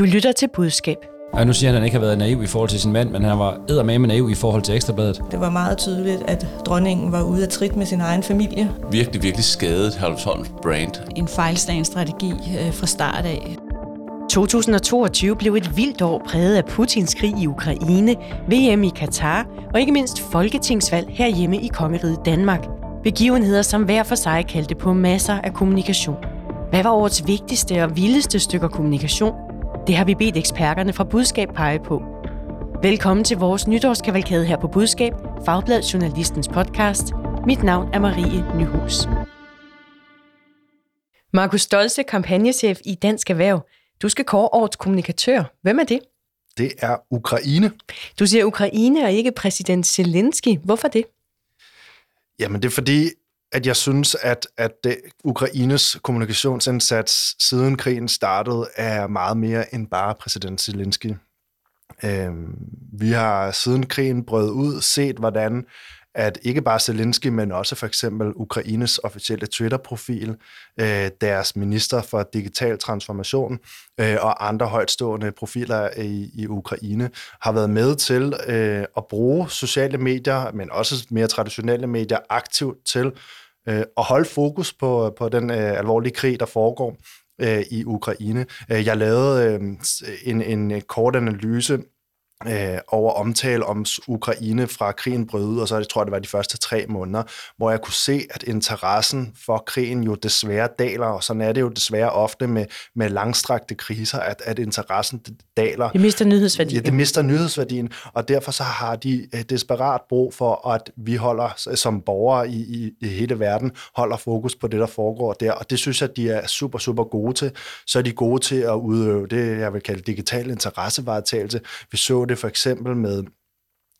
Du lytter til budskab. Ja, nu siger han, at han ikke har været naiv i forhold til sin mand, men han var eddermame naiv i forhold til Ekstrabladet. Det var meget tydeligt, at dronningen var ude af trit med sin egen familie. Virkelig, virkelig skadet Herlufsholms brand. En fejlslagen strategi øh, fra start af. 2022 blev et vildt år præget af Putins krig i Ukraine, VM i Katar og ikke mindst folketingsvalg herhjemme i kongeriget Danmark. Begivenheder, som hver for sig kaldte på masser af kommunikation. Hvad var årets vigtigste og vildeste stykker kommunikation? Det har vi bedt eksperterne fra Budskab pege på. Velkommen til vores nytårskavalkade her på Budskab, Fagblad Journalistens podcast. Mit navn er Marie Nyhus. Markus Stolze, kampagnechef i Dansk Erhverv. Du skal kåre årets kommunikatør. Hvem er det? Det er Ukraine. Du siger Ukraine og ikke præsident Zelensky. Hvorfor det? Jamen det er fordi, at jeg synes, at, at det, Ukraines kommunikationsindsats siden krigen startede er meget mere end bare præsident Zelensky. Øhm, vi har siden krigen brød ud set, hvordan at ikke bare Zelensky, men også for eksempel Ukraines officielle Twitter-profil, øh, deres minister for digital transformation øh, og andre højtstående profiler i, i Ukraine har været med til øh, at bruge sociale medier, men også mere traditionelle medier aktivt til øh, at holde fokus på, på den øh, alvorlige krig, der foregår øh, i Ukraine. Øh, jeg lavede øh, en, en kort analyse øh, over omtale om Ukraine fra krigen brød ud, og så jeg tror jeg, det var de første tre måneder, hvor jeg kunne se, at interessen for krigen jo desværre daler, og sådan er det jo desværre ofte med, med langstrakte kriser, at, at interessen daler. Det mister nyhedsværdien. Ja, det mister nyhedsværdien, og derfor så har de øh, desperat brug for, at vi holder som borgere i, i, i hele verden, holder fokus på det, der foregår der, og det synes jeg, de er super, super gode til. Så er de gode til at udøve det, jeg vil kalde digital interessevaretagelse. Vi så det for eksempel med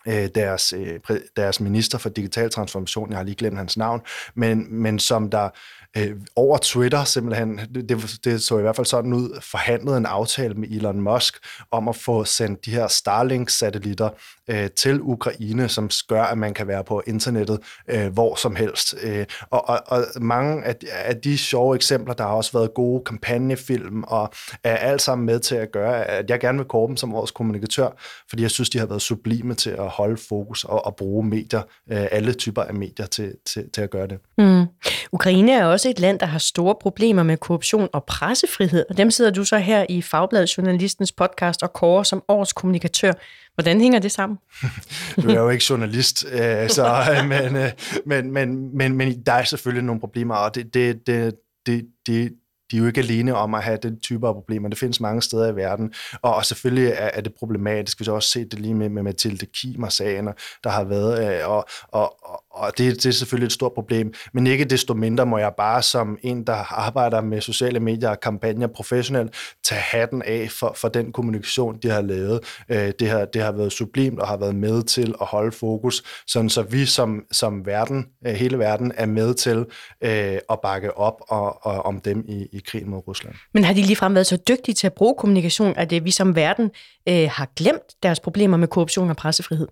øh, deres, øh, deres minister for digital transformation, jeg har lige glemt hans navn, men, men som der øh, over Twitter simpelthen, det, det så i hvert fald sådan ud, forhandlede en aftale med Elon Musk om at få sendt de her Starlink-satellitter øh, til Ukraine, som gør, at man kan være på internettet øh, hvor som helst. Øh, og, og, og mange af, af de sjove eksempler, der har også været gode kampagnefilm, og er alt sammen med til at gøre, at jeg gerne vil kåre dem som vores kommunikatør, fordi jeg synes, de har været sublime til at holde fokus og, og bruge medier, øh, alle typer af medier til, til, til at gøre det. Mm. Ukraine er også et land, der har store problemer med korruption og pressefrihed, og dem sidder du så her i Fagbladet Journalistens podcast og kårer som årets kommunikatør. Hvordan hænger det sammen? du er jo ikke journalist, øh, så, men, øh, men, men, men, men der er selvfølgelig nogle problemer, og det, det, det, det, det, de er jo ikke alene om at have den type af problemer. Det findes mange steder i verden, og, og selvfølgelig er, er det problematisk. Vi har også set det lige med, med Mathilde Kimer-sagen, der har været, øh, og, og, og det, det er selvfølgelig et stort problem. Men ikke desto mindre må jeg bare som en, der arbejder med sociale medier og kampagner professionelt, tage hatten af for, for den kommunikation, de har lavet. Øh, det, har, det har været sublimt og har været med til at holde fokus, sådan så vi som, som verden, øh, hele verden er med til øh, at bakke op og, og om dem i, i krigen mod Rusland. Men har de ligefrem været så dygtige til at bruge kommunikation, at det, vi som verden øh, har glemt deres problemer med korruption og pressefrihed?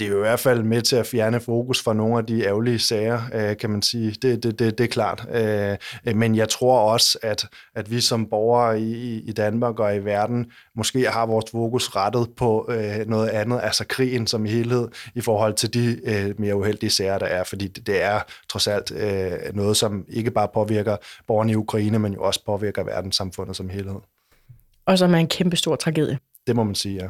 Det er jo i hvert fald med til at fjerne fokus fra nogle af de ærgerlige sager, øh, kan man sige. Det, det, det, det er klart. Øh, men jeg tror også, at, at vi som borgere i, i Danmark og i verden måske har vores fokus rettet på øh, noget andet, altså krigen som helhed, i forhold til de mere uheldige sager, der er. Fordi det er trods alt noget, som ikke bare påvirker borgerne i Ukraine, men jo også påvirker verdenssamfundet som helhed. Og som er en kæmpe stor tragedie. Det må man sige, ja.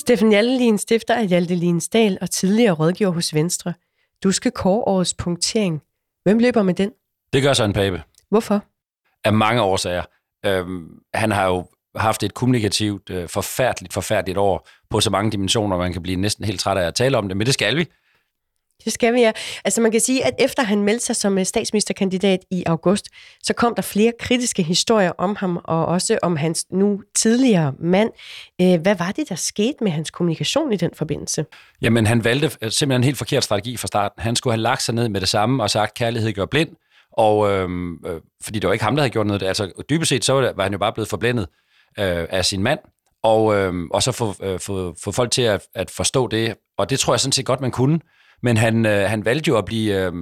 Steffen Hjaltelin stifter af Hjaltelin Stal og tidligere rådgiver hos Venstre. Du skal kåre årets punktering. Hvem løber med den? Det gør Søren Pape. Hvorfor? Af mange årsager. Øhm, han har jo haft et kommunikativt, øh, forfærdeligt, forfærdeligt år på så mange dimensioner, man kan blive næsten helt træt af at tale om det, men det skal vi. Det skal vi, ja. Altså man kan sige, at efter han meldte sig som øh, statsministerkandidat i august, så kom der flere kritiske historier om ham, og også om hans nu tidligere mand. Øh, hvad var det, der skete med hans kommunikation i den forbindelse? Jamen han valgte øh, simpelthen en helt forkert strategi fra starten. Han skulle have lagt sig ned med det samme og sagt, kærlighed gør blind, og øhm, øh, fordi det var ikke ham, der havde gjort noget. Altså dybest set, så var, han jo bare blevet forblændet øh, af sin mand, og, øh, og så få, øh, få, få folk til at, at forstå det. Og det tror jeg sådan set godt, man kunne. Men han, øh, han valgte jo at blive... Øh,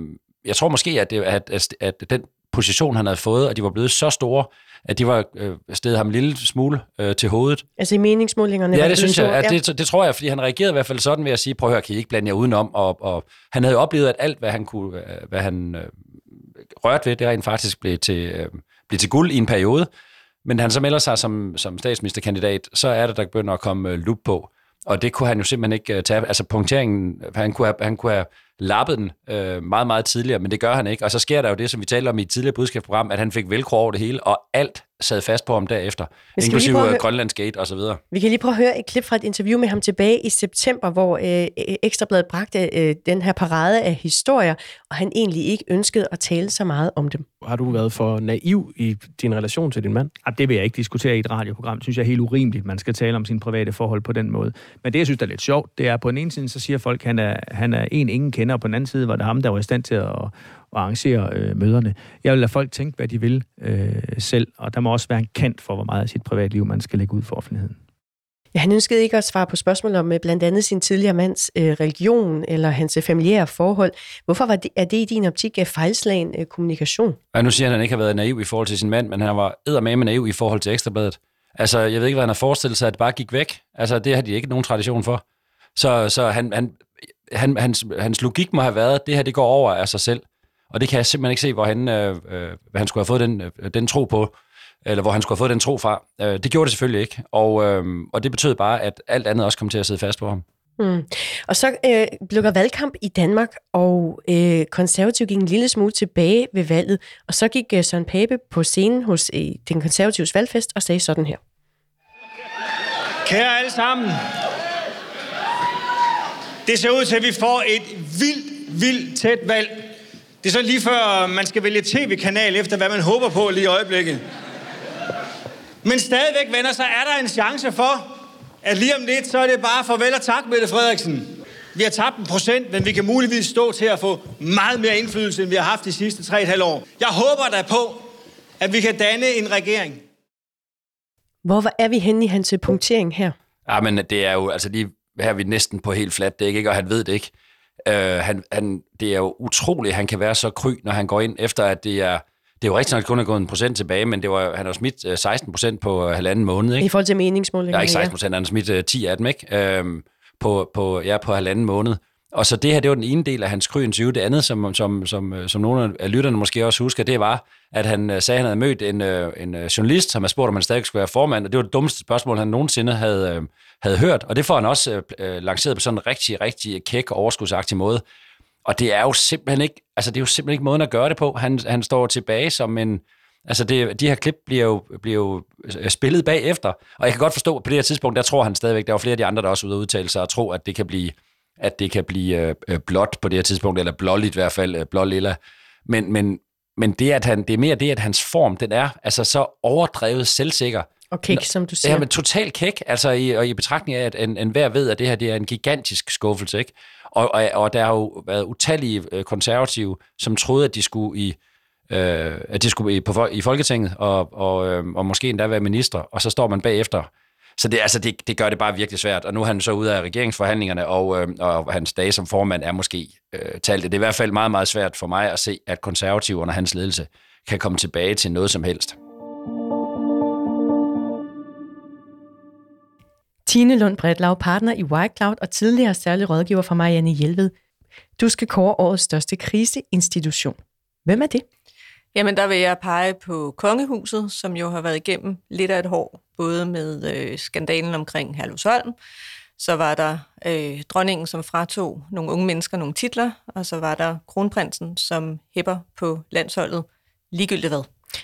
jeg tror måske, at, det, at, at, at den position, han havde fået, og de var blevet så store, at de var øh, stedet ham en lille smule øh, til hovedet. Altså i meningsmålingerne? Ja, det synes jeg. At ja. det, det tror jeg, fordi han reagerede i hvert fald sådan ved at sige, prøv at høre, kan I ikke blande jer udenom? Og, og han havde jo oplevet, at alt, hvad han, kunne, øh, hvad han øh, rørte ved, det rent faktisk blev til, øh, blev til guld i en periode. Men han så melder sig som, som statsministerkandidat, så er det, der begynder at komme øh, lup på. Og det kunne han jo simpelthen ikke øh, tage. Altså punkteringen, han kunne have, han kunne have lappet den øh, meget, meget tidligere, men det gør han ikke. Og så sker der jo det, som vi talte om i et tidligere budskabsprogram, at han fik velcro over det hele, og alt sad fast på ham derefter. Inklusive øh, høre- Grønlandsgate og så videre. Vi kan lige prøve at høre et klip fra et interview med ham tilbage i september, hvor øh, Ekstrabladet bragte øh, den her parade af historier, og han egentlig ikke ønskede at tale så meget om dem. Har du været for naiv i din relation til din mand? Ah, Det vil jeg ikke diskutere i et radioprogram. Det synes jeg er helt urimeligt, man skal tale om sine private forhold på den måde. Men det, jeg synes, der er lidt sjovt, det er, at på den ene side, så siger folk, at han er, han er en, ingen kender, og på den anden side var det ham, der var i stand til at, at arrangere øh, møderne. Jeg vil lade folk tænke, hvad de vil øh, selv, og der må også være en kant for, hvor meget af sit privatliv, man skal lægge ud for offentligheden. Ja, han ønskede ikke at svare på spørgsmål om øh, blandt andet sin tidligere mands øh, religion eller hans øh, familiære forhold. Hvorfor var det, er det i din optik øh, fejlslagen øh, kommunikation? Ja, nu siger han, at han ikke har været naiv i forhold til sin mand, men han var eddermame naiv i forhold til Ekstrabladet. Altså, jeg ved ikke, hvad han har forestillet sig, at det bare gik væk. Altså, det har de ikke nogen tradition for. Så, så han, han, han, hans, hans logik må have været, at det her, det går over af sig selv. Og det kan jeg simpelthen ikke se, hvor han, øh, øh, hvad han skulle have fået den, øh, den tro på, eller hvor han skulle have fået den tro fra. Øh, det gjorde det selvfølgelig ikke. Og, øh, og det betød bare, at alt andet også kom til at sidde fast på ham. Mm. Og så øh, blev der valgkamp i Danmark, og øh, konservativ gik en lille smule tilbage ved valget, og så gik øh, Søren Pape på scenen hos øh, den konservatives valgfest og sagde sådan her. Kære alle sammen. Det ser ud til, at vi får et vildt, vildt tæt valg. Det er så lige før, man skal vælge tv-kanal efter, hvad man håber på lige i øjeblikket. Men stadigvæk, venner, så er der en chance for, at lige om lidt, så er det bare farvel og tak, Mette Frederiksen. Vi har tabt en procent, men vi kan muligvis stå til at få meget mere indflydelse, end vi har haft de sidste 3,5 år. Jeg håber da på, at vi kan danne en regering. Hvor er vi henne i hans punktering her? Ja, men det er jo, altså lige her er vi næsten på helt fladt dæk, ikke? og han ved det ikke. Uh, han, han, det er jo utroligt, at han kan være så kry, når han går ind, efter at det er, det er jo rigtig nok kun er gået en procent tilbage, men det var, han har smidt øh, 16 procent på øh, halvanden måned, ikke? I forhold til meningsmålingerne? Ja, ikke 16 procent, han har smidt øh, 10 af dem, ikke? Øhm, på, på, ja, på halvanden måned. Og så det her, det var den ene del af hans kry interview. Det andet, som, som, som, øh, som nogle af lytterne måske også husker, det var, at han øh, sagde, at han havde mødt en, øh, en øh, journalist, som havde spurgt, om han stadig skulle være formand, og det var det dummeste spørgsmål, han nogensinde havde, øh, havde hørt. Og det får han også øh, øh, lanceret på sådan en rigtig, rigtig kæk og overskudsagtig måde. Og det er jo simpelthen ikke, altså det er jo simpelthen ikke måden at gøre det på. Han, han står tilbage som en, altså det, de her klip bliver jo, bliver jo øh, spillet bagefter. Og jeg kan godt forstå, at på det her tidspunkt, der tror han stadigvæk, der var flere af de andre, der også ude udtale sig og tro, at det kan blive, at det kan blive øh, øh, blåt på det her tidspunkt, eller blåligt i hvert fald, øh, blå-lilla. Men, men, men det, at han, det er mere det, at hans form, den er altså så overdrevet selvsikker. Og kæk, som du siger. Ja, men total kæk, altså i, og i betragtning af, at en, en hver ved, at det her det er en gigantisk skuffelse, ikke? Og, og, og der har jo været utallige øh, konservative, som troede, at de skulle i, øh, at de skulle i, på, i Folketinget, og, og, øh, og måske endda være minister, og så står man bagefter. Så det, altså, det, det gør det bare virkelig svært, og nu er han så ude af regeringsforhandlingerne, og, øh, og hans dage som formand er måske øh, talt. Det er i hvert fald meget, meget svært for mig at se, at konservative under hans ledelse kan komme tilbage til noget som helst. Tine Lund Bredlau, partner i White Cloud og tidligere særlig rådgiver for Marianne Hjelved. Du skal kåre årets største kriseinstitution. Hvem er det? Jamen, der vil jeg pege på Kongehuset, som jo har været igennem lidt af et hår, både med øh, skandalen omkring Herlufsholm, så var der øh, dronningen, som fratog nogle unge mennesker nogle titler, og så var der kronprinsen, som hæpper på landsholdet ligegyldigt hvad.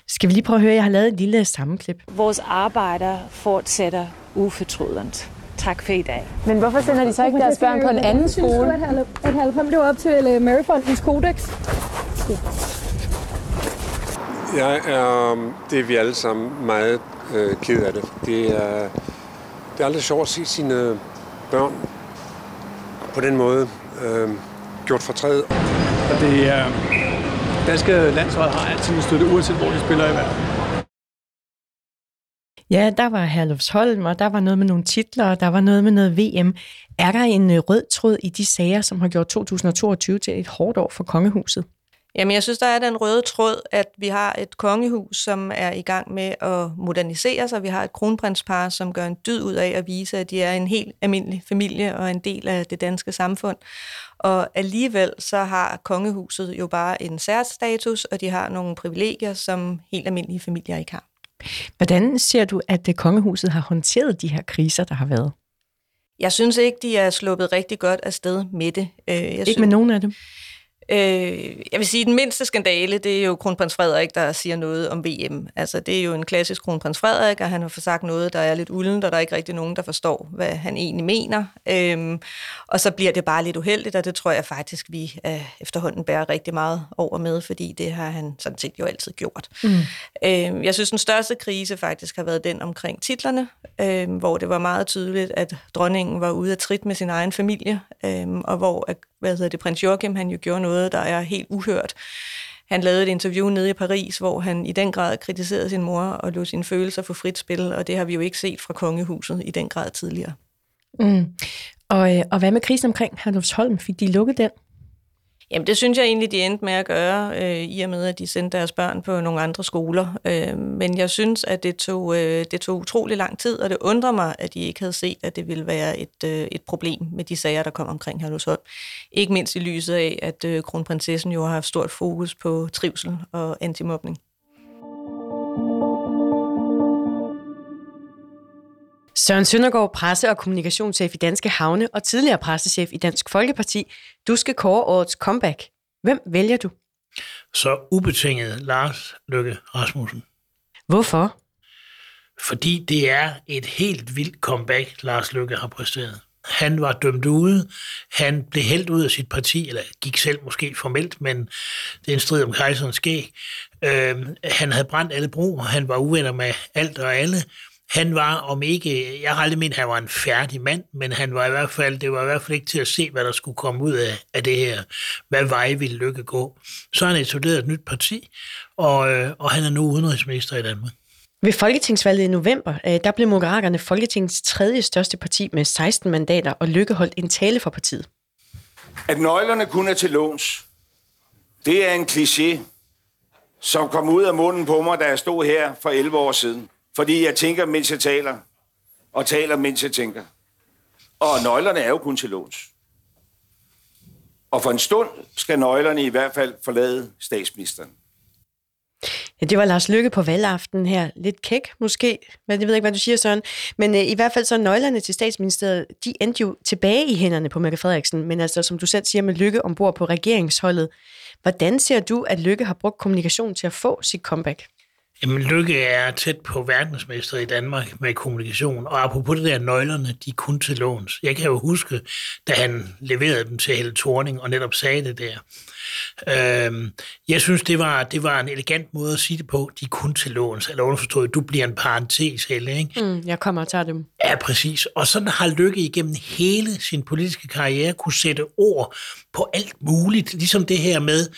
Skal vi lige prøve at høre, jeg har lavet et lille sammenklip. Vores arbejder fortsætter ufortrødent. Tak for i dag. Men hvorfor sender de så ikke deres børn på en anden skole? At Halvfem lever op til Maryfondens kodex. Jeg er, det er vi alle sammen meget øh, ked af det. Det er, det er aldrig sjovt at se sine børn på den måde øh, gjort fortræd. Og det er, danske landshold har altid støtte, uanset hvor de spiller i verden. Ja, der var Herlufsholm, og der var noget med nogle titler, og der var noget med noget VM. Er der en øh, rød tråd i de sager, som har gjort 2022 til et hårdt år for kongehuset? Jamen, jeg synes, der er den røde tråd, at vi har et kongehus, som er i gang med at modernisere sig. Vi har et kronprinspar, som gør en dyd ud af at vise, at de er en helt almindelig familie og en del af det danske samfund. Og alligevel så har kongehuset jo bare en særstatus, og de har nogle privilegier, som helt almindelige familier ikke har. Hvordan ser du, at det kongehuset har håndteret de her kriser, der har været? Jeg synes ikke, de er sluppet rigtig godt afsted med det. Øh, jeg ikke synes, med nogen af dem? Øh, jeg vil sige, at den mindste skandale, det er jo kronprins Frederik, der siger noget om VM. Altså, det er jo en klassisk kronprins Frederik, og han har sagt noget, der er lidt uldent, og der er ikke rigtig nogen, der forstår, hvad han egentlig mener. Øhm, og så bliver det bare lidt uheldigt, og det tror jeg faktisk, vi øh, efterhånden bærer rigtig meget over med, fordi det har han sådan set jo altid gjort. Mm. Øhm, jeg synes, den største krise faktisk har været den omkring titlerne, øhm, hvor det var meget tydeligt, at dronningen var ude af trit med sin egen familie, øhm, og hvor hvad hedder det, prins Joachim, han jo gjorde noget, der er helt uhørt. Han lavede et interview nede i Paris, hvor han i den grad kritiserede sin mor og lod sine følelser for frit spil, og det har vi jo ikke set fra kongehuset i den grad tidligere. Mm. Og, øh, og hvad med krisen omkring Herlufsholm? Fik de lukket den? Jamen, det synes jeg egentlig, de endte med at gøre, øh, i og med, at de sendte deres børn på nogle andre skoler. Øh, men jeg synes, at det tog, øh, det tog utrolig lang tid, og det undrer mig, at de ikke havde set, at det ville være et, øh, et problem med de sager, der kom omkring Herlevsholm. Ikke mindst i lyset af, at øh, kronprinsessen jo har haft stort fokus på trivsel og antimobning. Søren Søndergaard, presse- og kommunikationschef i Danske Havne og tidligere pressechef i Dansk Folkeparti. Du skal kåre årets comeback. Hvem vælger du? Så ubetinget Lars Løkke Rasmussen. Hvorfor? Fordi det er et helt vildt comeback, Lars Løkke har præsteret. Han var dømt ude. Han blev helt ud af sit parti, eller gik selv måske formelt, men det er en strid om kejserens skæg. Øh, han havde brændt alle broer. Han var uvenner med alt og alle. Han var, om ikke, jeg har aldrig ment, at han var en færdig mand, men han var i hvert fald, det var i hvert fald ikke til at se, hvad der skulle komme ud af, af det her. Hvad vej ville Lykke gå? Så har han etableret et nyt parti, og, øh, og han er nu udenrigsminister i Danmark. Ved folketingsvalget i november, øh, der blev Moderaterne Folketingets tredje største parti med 16 mandater, og Lykke holdt en tale for partiet. At nøglerne kun er til låns, det er en kliché, som kom ud af munden på mig, da jeg stod her for 11 år siden. Fordi jeg tænker, mens jeg taler, og taler, mens jeg tænker. Og nøglerne er jo kun til låns. Og for en stund skal nøglerne i hvert fald forlade statsministeren. Ja, det var Lars Lykke på valgaften her. Lidt kæk måske, men jeg ved ikke, hvad du siger, Søren. Men øh, i hvert fald så nøglerne til statsministeriet, de endte jo tilbage i hænderne på Mette Frederiksen. Men altså, som du selv siger, med Lykke ombord på regeringsholdet. Hvordan ser du, at Lykke har brugt kommunikation til at få sit comeback? Jamen, Lykke er tæt på verdensmester i Danmark med kommunikation, og apropos det der nøglerne, de kun til låns. Jeg kan jo huske, da han leverede dem til Helle Thorning og netop sagde det der. Øhm, jeg synes, det var, det var en elegant måde at sige det på. De er kun til låns. Eller underforstået, du bliver en parentes, Helle, ikke? Mm, jeg kommer og tager dem. Ja, præcis. Og sådan har Lykke igennem hele sin politiske karriere kunne sætte ord på alt muligt. Ligesom det her med,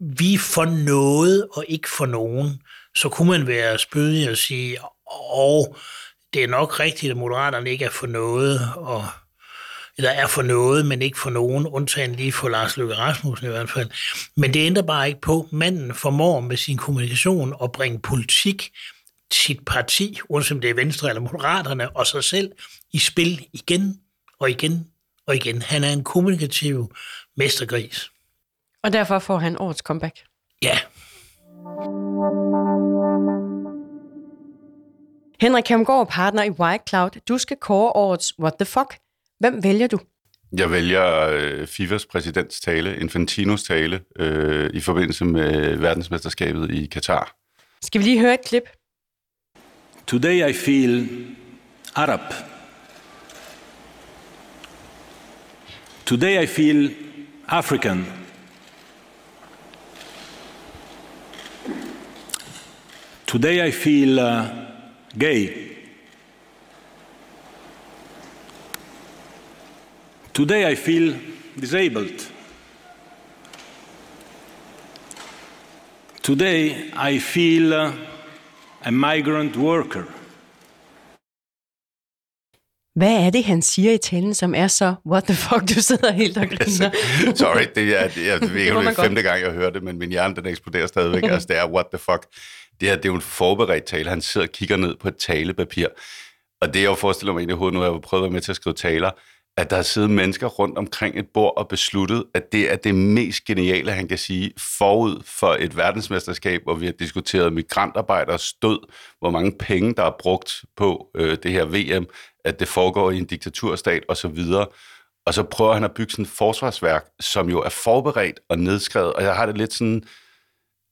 vi for noget og ikke for nogen, så kunne man være spydig og sige, og det er nok rigtigt, at moderaterne ikke er for noget, og, eller er for noget, men ikke for nogen, undtagen lige for Lars Løkke Rasmussen i hvert fald. Men det ændrer bare ikke på, manden formår med sin kommunikation at bringe politik, sit parti, uanset om det er Venstre eller Moderaterne, og sig selv i spil igen og igen og igen. Han er en kommunikativ mestergris. Og derfor får han årets comeback. Ja. Henrik Hamgaard, partner i White Cloud. Du skal kåre årets What the Fuck. Hvem vælger du? Jeg vælger øh, FIFAs præsidents tale, Infantinos tale, øh, i forbindelse med verdensmesterskabet i Katar. Skal vi lige høre et klip? Today I feel Arab. Today I feel African. Today I feel uh, gay. Today I feel disabled. Today I feel uh, a migrant worker. Hvad er det, han siger i talen, som er så, what the fuck, du sidder helt og griner? Sorry, det er, det er, om man det er femte gang, jeg hører det, men min hjerne, den eksploderer stadigvæk. altså, det er, what the fuck. Det, her, det er jo en forberedt tale. Han sidder og kigger ned på et talepapir. Og det, jeg forestiller mig ind i hovedet, nu har jeg jo prøvet at være med til at skrive taler, at der har siddet mennesker rundt omkring et bord og besluttet, at det er det mest geniale, han kan sige, forud for et verdensmesterskab, hvor vi har diskuteret migrantarbejderes død, hvor mange penge, der er brugt på øh, det her VM, at det foregår i en diktaturstat osv., og så prøver han at bygge sådan et forsvarsværk, som jo er forberedt og nedskrevet, og jeg har det lidt sådan,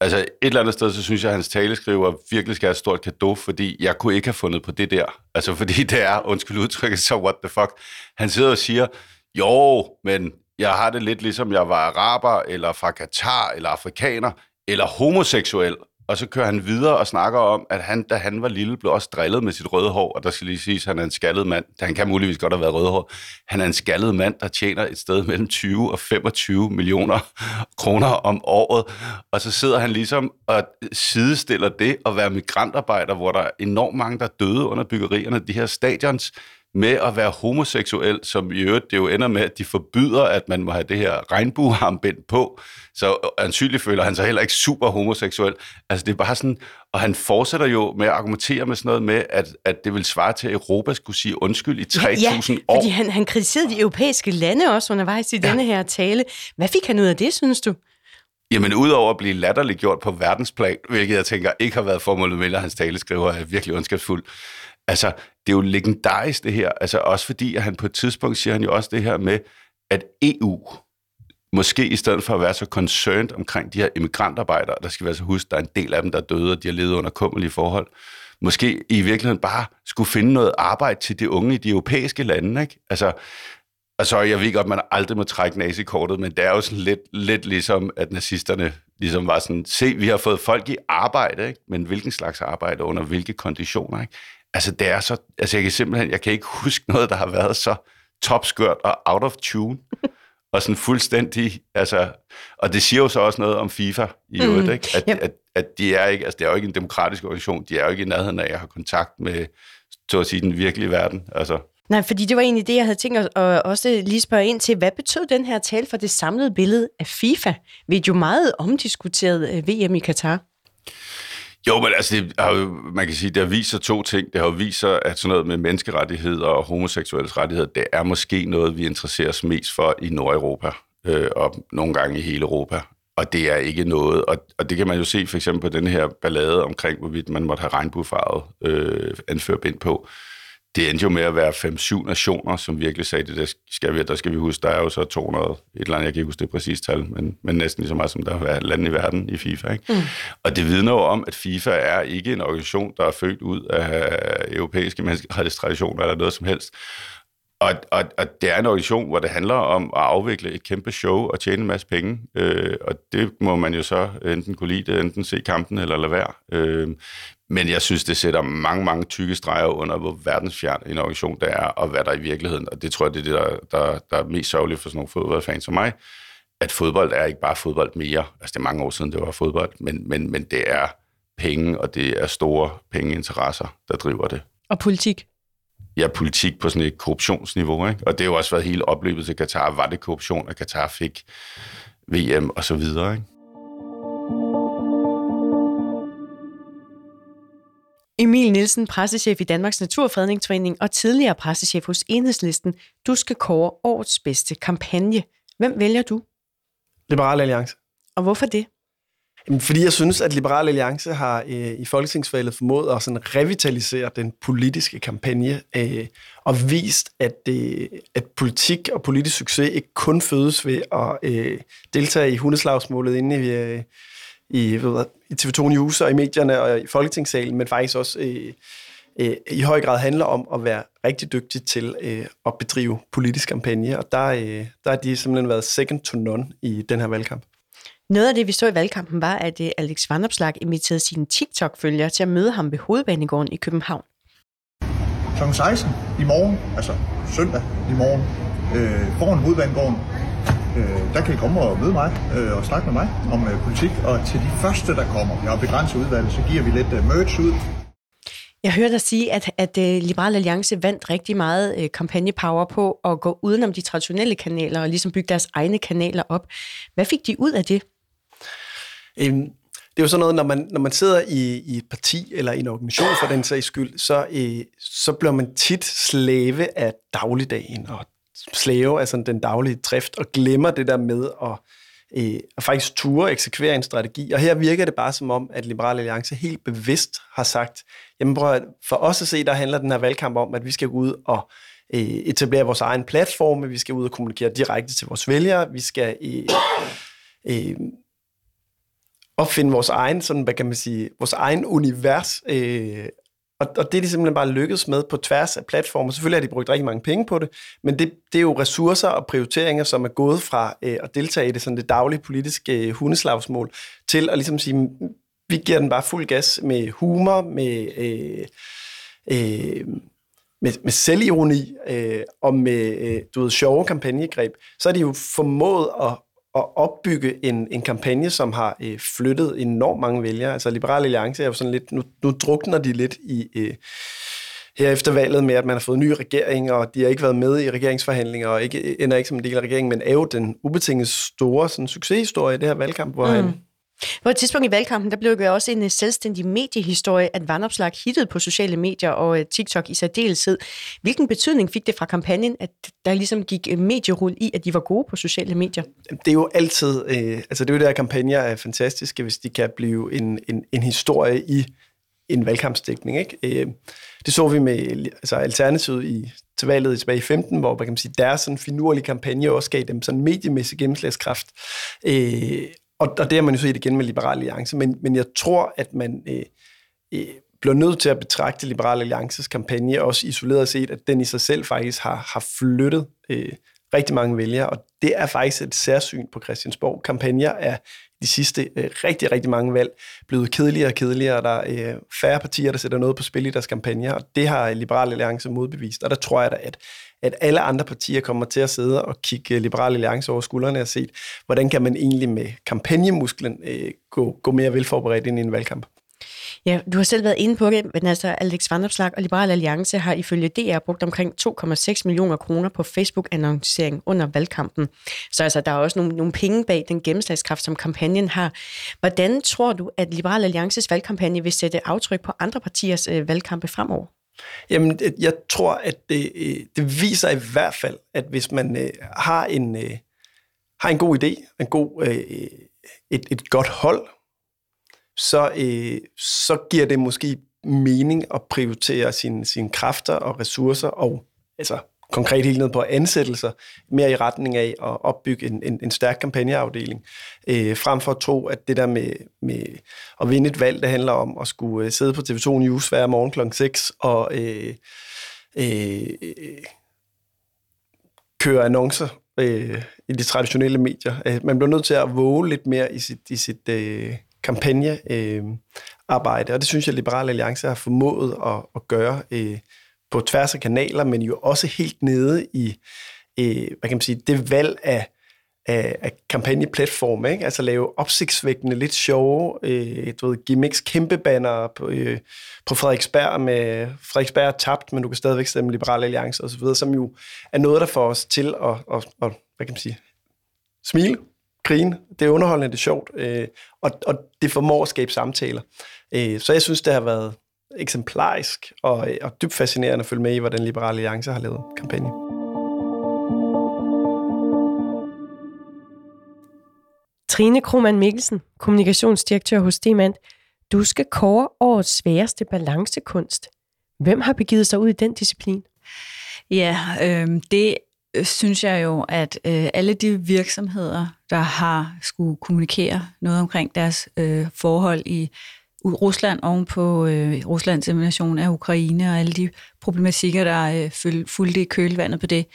altså et eller andet sted, så synes jeg, at hans taleskriver virkelig skal have et stort kado, fordi jeg kunne ikke have fundet på det der. Altså fordi det er, undskyld udtrykket, så what the fuck. Han sidder og siger, jo, men jeg har det lidt ligesom jeg var araber, eller fra Katar, eller afrikaner, eller homoseksuel. Og så kører han videre og snakker om, at han, da han var lille, blev også drillet med sit røde hår, og der skal lige siges, at han er en skaldet mand. Han kan muligvis godt have været rødhår. Han er en skaldet mand, der tjener et sted mellem 20 og 25 millioner kroner om året. Og så sidder han ligesom og sidestiller det at være migrantarbejder, hvor der er enormt mange, der døde under byggerierne, de her stadions, med at være homoseksuel, som i øvrigt det jo ender med, at de forbyder, at man må have det her regnbuearmbind på. Så ansynligt føler han sig heller ikke super homoseksuel. Altså det er bare sådan, og han fortsætter jo med at argumentere med sådan noget med, at, at det vil svare til, at Europa skulle sige undskyld i 3.000 ja, år. fordi han, han kritiserede de europæiske lande også undervejs i ja. denne her tale. Hvad fik han ud af det, synes du? Jamen, udover at blive latterliggjort på verdensplan, hvilket jeg tænker ikke har været formålet med, at hans taleskriver er virkelig ondskabsfuld. Altså, det er jo legendarisk det her. Altså, også fordi, at han på et tidspunkt siger han jo også det her med, at EU, måske i stedet for at være så concerned omkring de her immigrantarbejdere, der skal være så huske, der er en del af dem, der er døde, og de har levet under kummerlige forhold, måske i virkeligheden bare skulle finde noget arbejde til de unge i de europæiske lande, ikke? Altså, Altså, jeg ved godt, at man aldrig må trække nazikortet, men det er jo sådan lidt, lidt ligesom, at nazisterne ligesom var sådan, se, vi har fået folk i arbejde, ikke? men hvilken slags arbejde, under hvilke konditioner, ikke? Altså, det er så, altså, jeg kan simpelthen, jeg kan ikke huske noget, der har været så topskørt og out of tune, og sådan fuldstændig, altså, og det siger jo så også noget om FIFA i øvrigt, mm. ikke? At, yep. at, at de er ikke, altså, det er jo ikke en demokratisk organisation, de er jo ikke i nærheden af at have kontakt med, så at sige, den virkelige verden, altså. Nej, fordi det var egentlig det, jeg havde tænkt at også lige spørge ind til. Hvad betød den her tale for det samlede billede af FIFA? Vi er jo meget omdiskuteret øh, VM i Katar. Jo, men altså, det har jo, man kan sige, det har vist sig to ting. Det har jo vist sig, at sådan noget med menneskerettigheder og homoseksuelles rettigheder, det er måske noget, vi interesserer os mest for i Nordeuropa, øh, og nogle gange i hele Europa. Og det er ikke noget, og, og det kan man jo se for eksempel på den her ballade omkring, hvorvidt man måtte have regnbuefarvet øh, anførbind på det endte jo med at være 5-7 nationer, som virkelig sagde, det der skal vi, der skal vi huske, der er jo så 200, et eller andet, jeg kan ikke huske det præcise tal, men, men næsten lige så meget, som der er lande i verden i FIFA. Ikke? Mm. Og det vidner jo om, at FIFA er ikke en organisation, der er født ud af europæiske menneskerettighedstraditioner eller noget som helst. Og, og, og det er en organisation, hvor det handler om at afvikle et kæmpe show og tjene en masse penge. Øh, og det må man jo så enten kunne lide enten se kampen eller lade være. Øh, men jeg synes, det sætter mange, mange tykke streger under, hvor verdensfjern en organisation der er, og hvad der er i virkeligheden. Og det tror jeg, det er det, der, der, der er mest sørgeligt for sådan nogle fodboldfans som mig, at fodbold er ikke bare fodbold mere. Altså, det er mange år siden, det var fodbold, men, men, men det er penge, og det er store pengeinteresser, der driver det. Og politik? Ja, politik på sådan et korruptionsniveau, ikke? Og det har jo også været hele opløbet til Katar. Var det korruption, at Katar fik VM og så videre, ikke? Emil Nielsen, pressechef i Danmarks Naturfredningsforening og tidligere pressechef hos Enhedslisten. Du skal kåre årets bedste kampagne. Hvem vælger du? Liberal Alliance. Og hvorfor det? Jamen, fordi jeg synes, at Liberal Alliance har øh, i folketingsvalget formået at sådan revitalisere den politiske kampagne øh, og vist, at, øh, at politik og politisk succes ikke kun fødes ved at øh, deltage i hundeslagsmålet inde i, øh, i, ved, i TV2 News og i medierne og i Folketingssalen, men faktisk også øh, øh, i høj grad handler om at være rigtig dygtig til øh, at bedrive politisk kampagne, og der, øh, der har de simpelthen været second to none i den her valgkamp. Noget af det, vi så i valgkampen, var, at øh, Alex Vandopslag inviterede sine TikTok-følgere til at møde ham ved Hovedbanegården i København. Kl. 16 i morgen, altså søndag i morgen, øh, foran Hovedbanegården, øh, der kan I komme og møde mig øh, og snakke med mig om øh, politik. Og til de første, der kommer, vi har begrænset udvalget, så giver vi lidt øh, merch ud. Jeg hørte dig sige, at, at uh, Liberal Alliance vandt rigtig meget uh, kampagnepower på at gå udenom de traditionelle kanaler og ligesom bygge deres egne kanaler op. Hvad fik de ud af det? Øhm, det er jo sådan noget, når man, når man sidder i, i et parti eller i en organisation for den sags skyld, så, øh, så bliver man tit slave af dagligdagen og slave af sådan den daglige drift og glemmer det der med at, øh, at faktisk ture eksekvere en strategi. Og her virker det bare som om, at Liberale Alliance helt bevidst har sagt, jamen prøv, for os at se, der handler den her valgkamp om, at vi skal gå ud og øh, etablere vores egen platform, vi skal ud og kommunikere direkte til vores vælgere, vi skal øh, øh, opfinde vores egen, sådan, hvad kan man sige, vores egen univers. Øh, og, og det er de simpelthen bare lykkedes med på tværs af platformer. Selvfølgelig har de brugt rigtig mange penge på det, men det, det er jo ressourcer og prioriteringer, som er gået fra øh, at deltage i det, sådan det daglige politiske øh, hundeslagsmål, til at ligesom sige, vi giver den bare fuld gas med humor, med, øh, øh, med, med selvironi øh, og med øh, du ved, sjove kampagnegreb, så er de jo formået at, at opbygge en, en kampagne, som har øh, flyttet enormt mange vælgere. Altså Liberale Alliance er jo sådan lidt, nu, nu drukner de lidt i... Øh, her efter valget med, at man har fået en ny regering, og de har ikke været med i regeringsforhandlinger, og ikke, ender ikke som en del af regeringen, men er jo den ubetinget store sådan, succeshistorie i det her valgkamp, hvor mm. han på et tidspunkt i valgkampen, der blev det også en øh, selvstændig mediehistorie, at vandopslag hittede på sociale medier og øh, TikTok i særdeleshed. Hvilken betydning fik det fra kampagnen, at der ligesom gik øh, medierul i, at de var gode på sociale medier? Det er jo altid, øh, altså det er jo der, kampagner er fantastiske, hvis de kan blive en, en, en historie i en valgkampsdækning. Ikke? Øh, det så vi med altså Alternativet i, til valget tilbage i 15, hvor man kan sige, deres sådan finurlige kampagne også gav dem sådan mediemæssig gennemslagskraft. Øh, og, og det har man jo set igen med Liberal Alliance, men, men jeg tror, at man øh, øh, bliver nødt til at betragte Liberal Alliances kampagne også isoleret set, at den i sig selv faktisk har, har flyttet øh, rigtig mange vælgere, og det er faktisk et særsyn på Christiansborg. Kampagner er de sidste øh, rigtig, rigtig mange valg blevet kedeligere og kedeligere, og der er øh, færre partier, der sætter noget på spil i deres kampagner, og det har Liberal Alliance modbevist, og der tror jeg da, at at alle andre partier kommer til at sidde og kigge eh, Liberale Alliance over skuldrene og se, hvordan kan man egentlig med kampagnemusklen øh, gå, gå mere velforberedt ind i en valgkamp. Ja, du har selv været inde på det, men altså Alex Vandopslag og Liberal Alliance har ifølge DR brugt omkring 2,6 millioner kroner på Facebook-annoncering under valgkampen. Så altså, der er også nogle, nogle penge bag den gennemslagskraft, som kampagnen har. Hvordan tror du, at Liberal Alliances valgkampagne vil sætte aftryk på andre partiers øh, valgkampe fremover? Jamen, øh, jeg tror, at det, øh, det viser i hvert fald, at hvis man øh, har en øh, har en god idé, en god, øh, et, et godt hold, så, øh, så giver det måske mening at prioritere sine, sine kræfter og ressourcer og altså konkret helt ned på ansættelser, mere i retning af at opbygge en, en, en stærk kampagneafdeling, øh, frem for at tro, at det der med, med at vinde et valg, det handler om at skulle øh, sidde på TV2 News hver morgen kl. 6 og øh, øh, køre annoncer øh, i de traditionelle medier. Øh, man bliver nødt til at våge lidt mere i sit, i sit øh, kampagnearbejde, øh, og det synes jeg, at Liberale Alliance har formået at, at gøre øh, på tværs af kanaler, men jo også helt nede i, øh, hvad kan man sige, det valg af, af, af kampagneplatform, ikke? altså lave opsigtsvækkende, lidt sjove, øh, du ved, gimmicks, kæmpe banner på, øh, på Frederiksberg med Frederiksberg er tabt, men du kan stadigvæk stemme Liberale Alliance osv., som jo er noget, der får os til at, at, at hvad kan man sige, smile, grine. Det er underholdende, det er sjovt, øh, og, og det formår at skabe samtaler. Øh, så jeg synes, det har været eksemplarisk og, og dybt fascinerende at følge med i, hvordan Liberale Alliance har lavet kampagne. Trine Krohmann Mikkelsen, kommunikationsdirektør hos Demand. Du skal kåre årets sværeste balancekunst. Hvem har begivet sig ud i den disciplin? Ja, øh, det synes jeg jo, at øh, alle de virksomheder, der har skulle kommunikere noget omkring deres øh, forhold i Rusland oven på øh, Ruslands invasion af Ukraine og alle de problematikker, der øh, fulgte i kølvandet på det,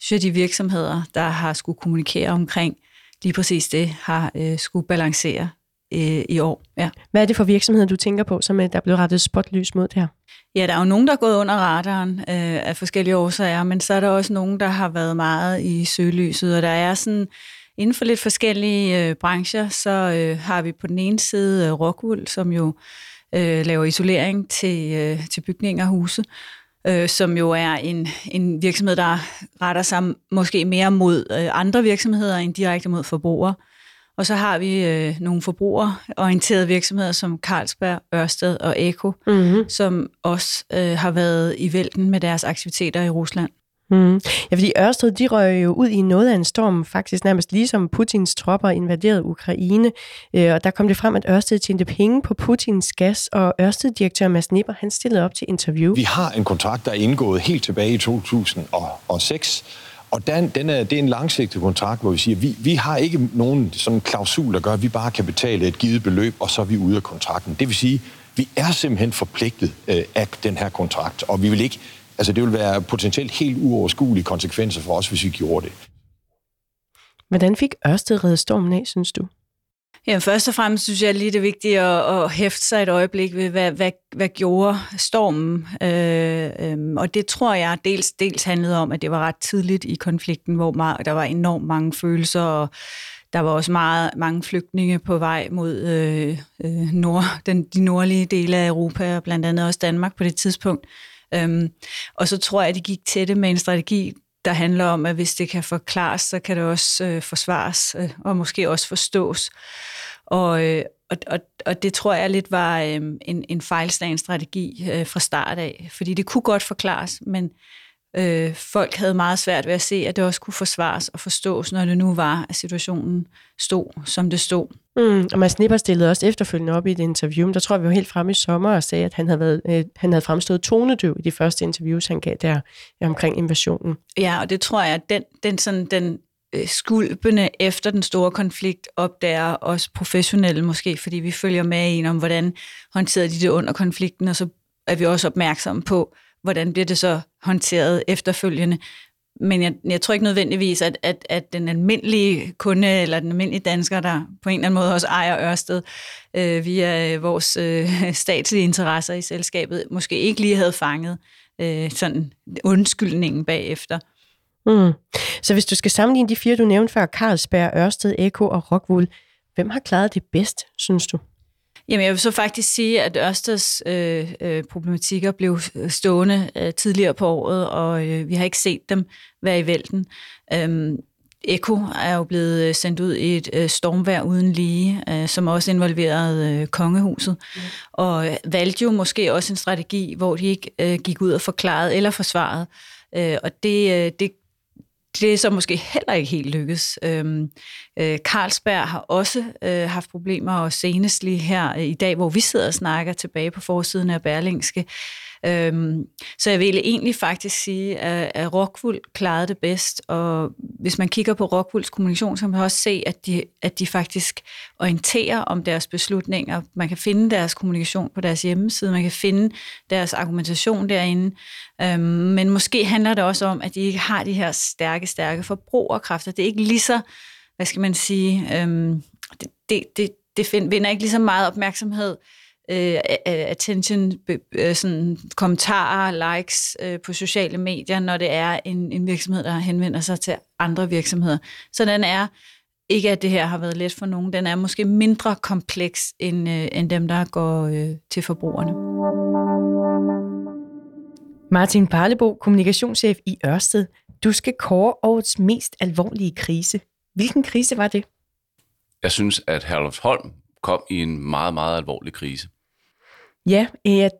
synes jeg, de virksomheder, der har skulle kommunikere omkring lige præcis det, har øh, skulle balancere øh, i år. Ja. Hvad er det for virksomheder, du tænker på, som øh, der er blevet rettet spotlys mod det her? Ja, der er jo nogen, der er gået under radaren øh, af forskellige årsager, men så er der også nogen, der har været meget i søgelyset, og der er sådan Inden for lidt forskellige øh, brancher, så øh, har vi på den ene side øh, Rockwool, som jo øh, laver isolering til, øh, til bygninger og huse, øh, som jo er en, en virksomhed, der retter sig måske mere mod øh, andre virksomheder end direkte mod forbrugere. Og så har vi øh, nogle forbrugerorienterede virksomheder som Carlsberg, Ørsted og Eko, mm-hmm. som også øh, har været i vælten med deres aktiviteter i Rusland. Mm. Ja, fordi Ørsted, de røg jo ud i noget af en storm, faktisk nærmest ligesom Putins tropper invaderede Ukraine. Øh, og der kom det frem, at Ørsted tjente penge på Putins gas, og Ørsted-direktør Mads Nipper, han stillede op til interview. Vi har en kontrakt, der er indgået helt tilbage i 2006, og den, den er, det er en langsigtet kontrakt, hvor vi siger, vi, vi har ikke nogen sådan klausul, der gør, at vi bare kan betale et givet beløb, og så er vi ude af kontrakten. Det vil sige, vi er simpelthen forpligtet øh, af den her kontrakt, og vi vil ikke Altså, det vil være potentielt helt uoverskuelige konsekvenser for os, hvis vi gjorde det. Hvordan fik Ørsted reddet stormen af, synes du? Ja, først og fremmest synes jeg lige det er vigtigt at, at hæfte sig et øjeblik ved, hvad, hvad, hvad gjorde stormen? Øh, øh, og det tror jeg dels, dels handlede om, at det var ret tidligt i konflikten, hvor meget, der var enormt mange følelser, og der var også meget, mange flygtninge på vej mod øh, øh, nord, den, de nordlige dele af Europa, og blandt andet også Danmark på det tidspunkt. Øhm, og så tror jeg, at de gik til det med en strategi, der handler om, at hvis det kan forklares, så kan det også øh, forsvares øh, og måske også forstås. Og, øh, og, og, og det tror jeg lidt var øh, en, en fejlslagen strategi øh, fra start af, fordi det kunne godt forklares, men øh, folk havde meget svært ved at se, at det også kunne forsvares og forstås, når det nu var, at situationen stod, som det stod. Mm, og Mads Nipper stillede også efterfølgende op i et interview, der tror vi var helt fremme i sommer og sagde, at han havde, været, øh, han havde fremstået tonedøv i de første interviews, han gav der øh, omkring invasionen. Ja, og det tror jeg, at den, den, sådan, den øh, skulpende efter den store konflikt opdager også professionelle måske, fordi vi følger med en om, hvordan håndterede de det under konflikten, og så er vi også opmærksomme på, hvordan bliver det så håndteret efterfølgende. Men jeg, jeg tror ikke nødvendigvis, at, at, at den almindelige kunde eller den almindelige dansker, der på en eller anden måde også ejer Ørsted øh, via øh, vores øh, statslige interesser i selskabet, måske ikke lige havde fanget øh, sådan undskyldningen bagefter. Mm. Så hvis du skal sammenligne de fire, du nævnte før, Carlsberg, Ørsted, Eko og Rockwool, hvem har klaret det bedst, synes du? Jamen, jeg vil så faktisk sige, at Ørsteds øh, øh, problematikker blev stående øh, tidligere på året, og øh, vi har ikke set dem være i vælten. Øhm, Eko er jo blevet øh, sendt ud i et øh, stormvær uden lige, øh, som også involverede øh, kongehuset, mm. og øh, valgte jo måske også en strategi, hvor de ikke øh, gik ud og forklarede eller forsvarede. Øh, og det, øh, det, det er så måske heller ikke helt lykkes. Øhm, øh, Carlsberg har også øh, haft problemer, og senest lige her øh, i dag, hvor vi sidder og snakker tilbage på forsiden af Berlingske, Øhm, så jeg vil egentlig faktisk sige, at, at Rockwool klarede det bedst, og hvis man kigger på Rockwools kommunikation, så kan man også se, at de, at de faktisk orienterer om deres beslutninger. Man kan finde deres kommunikation på deres hjemmeside, man kan finde deres argumentation derinde, øhm, men måske handler det også om, at de ikke har de her stærke, stærke forbrugerkræfter. Det er ikke lige så, hvad skal man sige, øhm, det, det, det, det find, vinder ikke lige så meget opmærksomhed, øh, attention, øh, sådan kommentarer, likes øh, på sociale medier, når det er en, en virksomhed, der henvender sig til andre virksomheder. Så den er, ikke at det her har været let for nogen, den er måske mindre kompleks end, øh, end dem, der går øh, til forbrugerne. Martin Parlebo, kommunikationschef i Ørsted. Du skal kåre årets mest alvorlige krise. Hvilken krise var det? Jeg synes, at Herlufsholm kom i en meget, meget alvorlig krise. Ja, øh, jeg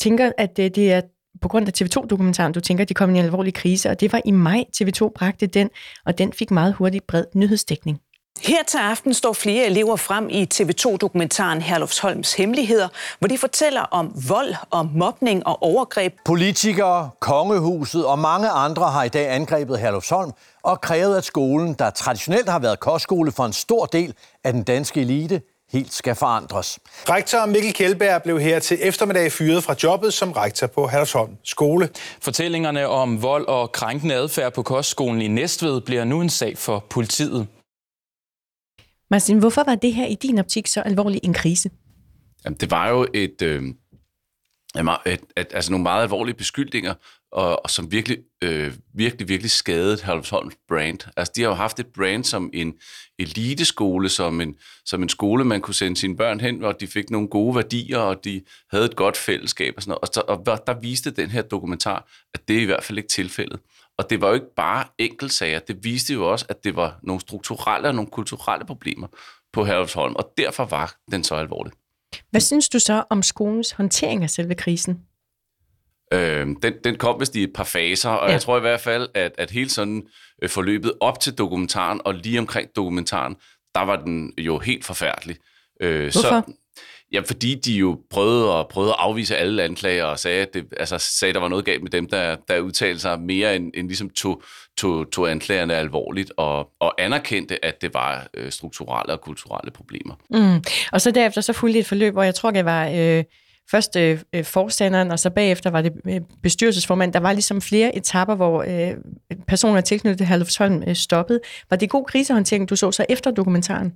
tænker, at det er på grund af TV2-dokumentaren, du tænker, at de kom i en alvorlig krise, og det var i maj, TV2 bragte den, og den fik meget hurtigt bred nyhedsdækning. Her til aften står flere elever frem i TV2-dokumentaren Herlufsholms Hemmeligheder, hvor de fortæller om vold og mobning og overgreb. Politikere, kongehuset og mange andre har i dag angrebet Herlufsholm og krævet, at skolen, der traditionelt har været kostskole for en stor del af den danske elite, helt skal forandres. Rektor Mikkel Kjeldberg blev her til eftermiddag fyret fra jobbet som rektor på Hallersholm skole. Fortællingerne om vold og krænkende adfærd på kostskolen i Næstved bliver nu en sag for politiet. Martin, hvorfor var det her i din optik så alvorlig en krise? Jamen, det var jo et, øh, at, at, altså nogle meget alvorlige beskyldninger, og, og som virkelig, øh, virkelig, virkelig skadede Herlufsholms brand. Altså, de har jo haft et brand som en eliteskole, som en, som en skole, man kunne sende sine børn hen, og de fik nogle gode værdier, og de havde et godt fællesskab og sådan noget. Og, så, og der viste den her dokumentar, at det er i hvert fald ikke tilfældet. Og det var jo ikke bare enkeltsager, det viste jo også, at det var nogle strukturelle og nogle kulturelle problemer på Herlufsholm, og derfor var den så alvorlig. Hvad synes du så om skolens håndtering af selve krisen? Øh, den, den kom vist i et par faser, og ja. jeg tror i hvert fald, at, at hele sådan øh, forløbet op til dokumentaren og lige omkring dokumentaren, der var den jo helt forfærdelig. Øh, Hvorfor? Så, Ja, fordi de jo prøvede at, prøvede at afvise alle anklager og sagde, at det, altså, sagde, at der var noget galt med dem, der, der udtalte sig mere end, end ligesom tog, tog, tog anklagerne alvorligt og, og anerkendte, at det var øh, strukturelle og kulturelle problemer. Mm. Og så derefter så fulgte et forløb, hvor jeg tror, det var øh, først øh, forstanderen, og så bagefter var det øh, bestyrelsesformand. Der var ligesom flere etapper, hvor øh, personer tilknyttet Herlufsholm øh, stoppede. Var det god krisehåndtering, du så så efter dokumentaren?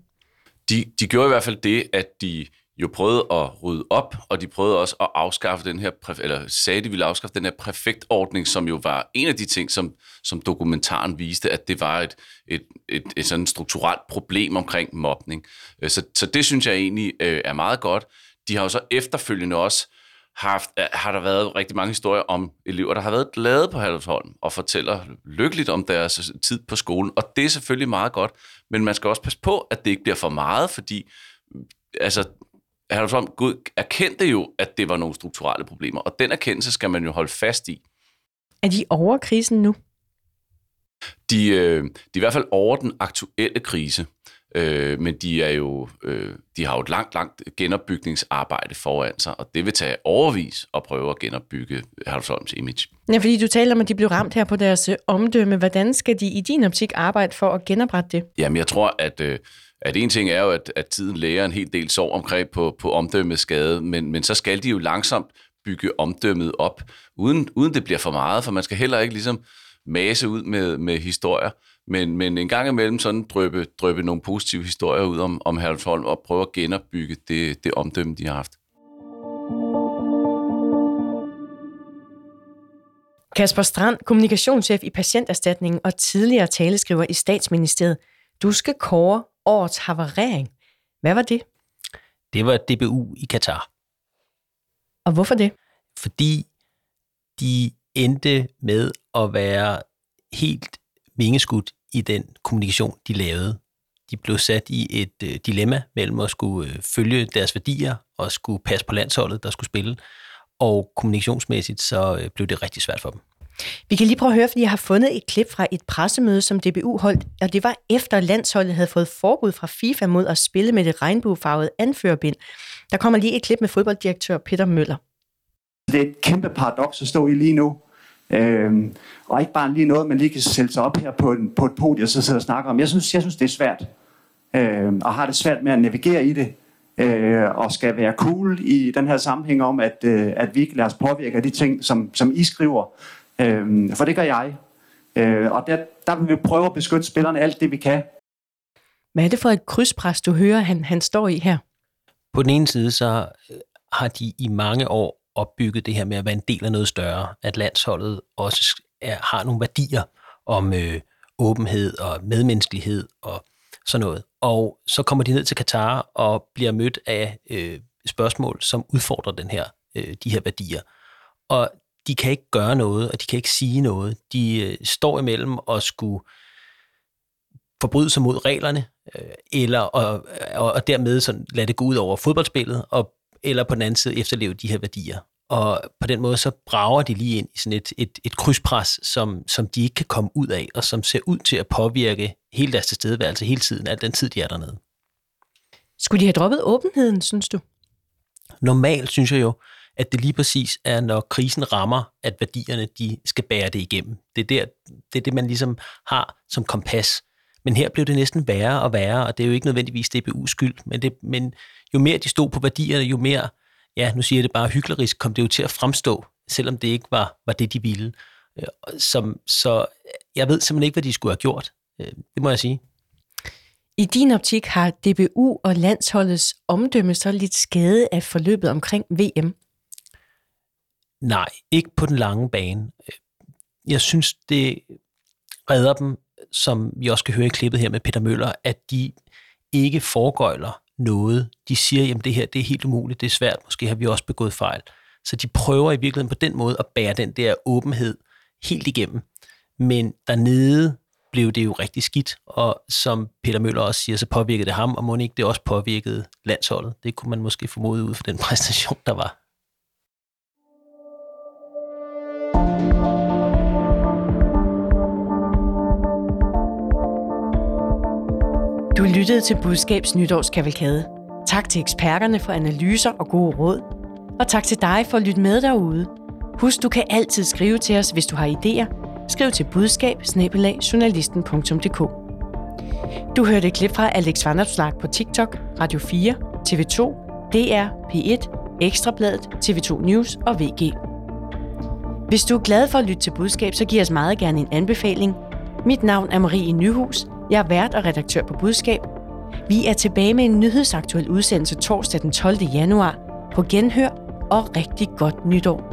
De, de gjorde i hvert fald det, at de jo prøvede at rydde op, og de prøvede også at afskaffe den her, eller sagde, de ville afskaffe den her præfektordning, som jo var en af de ting, som, som dokumentaren viste, at det var et, et, et, et sådan strukturelt problem omkring mobning. Øh, så, så det synes jeg egentlig øh, er meget godt. De har jo så efterfølgende også haft, øh, har der været rigtig mange historier om elever, der har været glade på Halvsholm og fortæller lykkeligt om deres tid på skolen, og det er selvfølgelig meget godt, men man skal også passe på, at det ikke bliver for meget, fordi altså, Herlufsholm Gud erkendte jo, at det var nogle strukturelle problemer, og den erkendelse skal man jo holde fast i. Er de over krisen nu? De, øh, de er i hvert fald over den aktuelle krise, øh, men de, er jo, øh, de har jo et langt, langt genopbygningsarbejde foran sig, og det vil tage overvis at prøve at genopbygge Herlufsholms image. Ja, fordi du taler om, at de blev ramt her på deres øh, omdømme. Hvordan skal de i din optik arbejde for at genoprette det? Jamen, jeg tror, at... Øh, at en ting er jo, at, at tiden lærer en hel del sorg omkring på, på omdømmeskade, men, men så skal de jo langsomt bygge omdømmet op, uden, uden det bliver for meget, for man skal heller ikke ligesom mase ud med, med historier, men, men en gang imellem sådan drøbe, drøbe nogle positive historier ud om, om Herlufsholm og prøve at genopbygge det, det omdømme, de har haft. Kasper Strand, kommunikationschef i Patienterstatningen og tidligere taleskriver i Statsministeriet. Du skal kåre årets havarering. Hvad var det? Det var DBU i Katar. Og hvorfor det? Fordi de endte med at være helt vingeskudt i den kommunikation, de lavede. De blev sat i et øh, dilemma mellem at skulle øh, følge deres værdier og skulle passe på landsholdet, der skulle spille. Og kommunikationsmæssigt så øh, blev det rigtig svært for dem. Vi kan lige prøve at høre, fordi jeg har fundet et klip fra et pressemøde, som DBU holdt, og det var efter landsholdet havde fået forbud fra FIFA mod at spille med det regnbuefarvede anførerbind. Der kommer lige et klip med fodbolddirektør Peter Møller. Det er et kæmpe paradoks at stå i lige nu. Øhm, og ikke bare lige noget, man lige kan sætte sig op her på, en, på et podium og så sidde og snakke om. Jeg synes, jeg synes det er svært. Øhm, og har det svært med at navigere i det. Øh, og skal være cool i den her sammenhæng om, at, øh, at vi ikke lader os påvirke af de ting, som, som I skriver. Øh, for det gør jeg. Øh, og der, der vil vi prøve at beskytte spillerne alt det, vi kan. Hvad er det for et krydspres, du hører, han, han står i her? På den ene side, så øh, har de i mange år opbygget det her med at være en del af noget større. At landsholdet også er, har nogle værdier om øh, åbenhed og medmenneskelighed og sådan noget. Og så kommer de ned til Katar og bliver mødt af øh, spørgsmål, som udfordrer den her, øh, de her værdier. Og de kan ikke gøre noget, og de kan ikke sige noget. De øh, står imellem og skulle forbryde sig mod reglerne, øh, eller og, og, og dermed sådan lade det gå ud over fodboldspillet, og, eller på den anden side efterleve de her værdier. Og på den måde så brager de lige ind i sådan et, et, et krydspres, som, som de ikke kan komme ud af, og som ser ud til at påvirke hele deres tilstedeværelse hele tiden, al den tid, de er dernede. Skulle de have droppet åbenheden, synes du? Normalt synes jeg jo, at det lige præcis er, når krisen rammer, at værdierne de skal bære det igennem. Det er, der, det er det, man ligesom har som kompas. Men her blev det næsten værre og værre, og det er jo ikke nødvendigvis DBU's skyld, men, det, men jo mere de stod på værdierne, jo mere, ja, nu siger jeg det bare hyklerisk, kom det jo til at fremstå, selvom det ikke var, var det, de ville. Øh, som, så jeg ved simpelthen ikke, hvad de skulle have gjort. Øh, det må jeg sige. I din optik har DBU og landsholdets omdømme så lidt skade af forløbet omkring VM? Nej, ikke på den lange bane. Jeg synes, det redder dem, som vi også kan høre i klippet her med Peter Møller, at de ikke foregøjler noget. De siger, jamen det her det er helt umuligt, det er svært, måske har vi også begået fejl. Så de prøver i virkeligheden på den måde at bære den der åbenhed helt igennem. Men dernede blev det jo rigtig skidt, og som Peter Møller også siger, så påvirkede det ham, og må ikke det også påvirkede landsholdet. Det kunne man måske formode ud fra den præstation, der var. Du lyttede til Budskabs Nytårskavalkade. Tak til eksperterne for analyser og gode råd. Og tak til dig for at lytte med derude. Husk, du kan altid skrive til os, hvis du har idéer. Skriv til budskab Du hørte et klip fra Alex Vandopslag på TikTok, Radio 4, TV2, DR, P1, Ekstrabladet, TV2 News og VG. Hvis du er glad for at lytte til budskab, så giv os meget gerne en anbefaling. Mit navn er Marie Nyhus. Jeg er vært og redaktør på Budskab. Vi er tilbage med en nyhedsaktuel udsendelse torsdag den 12. januar. På genhør og rigtig godt nytår.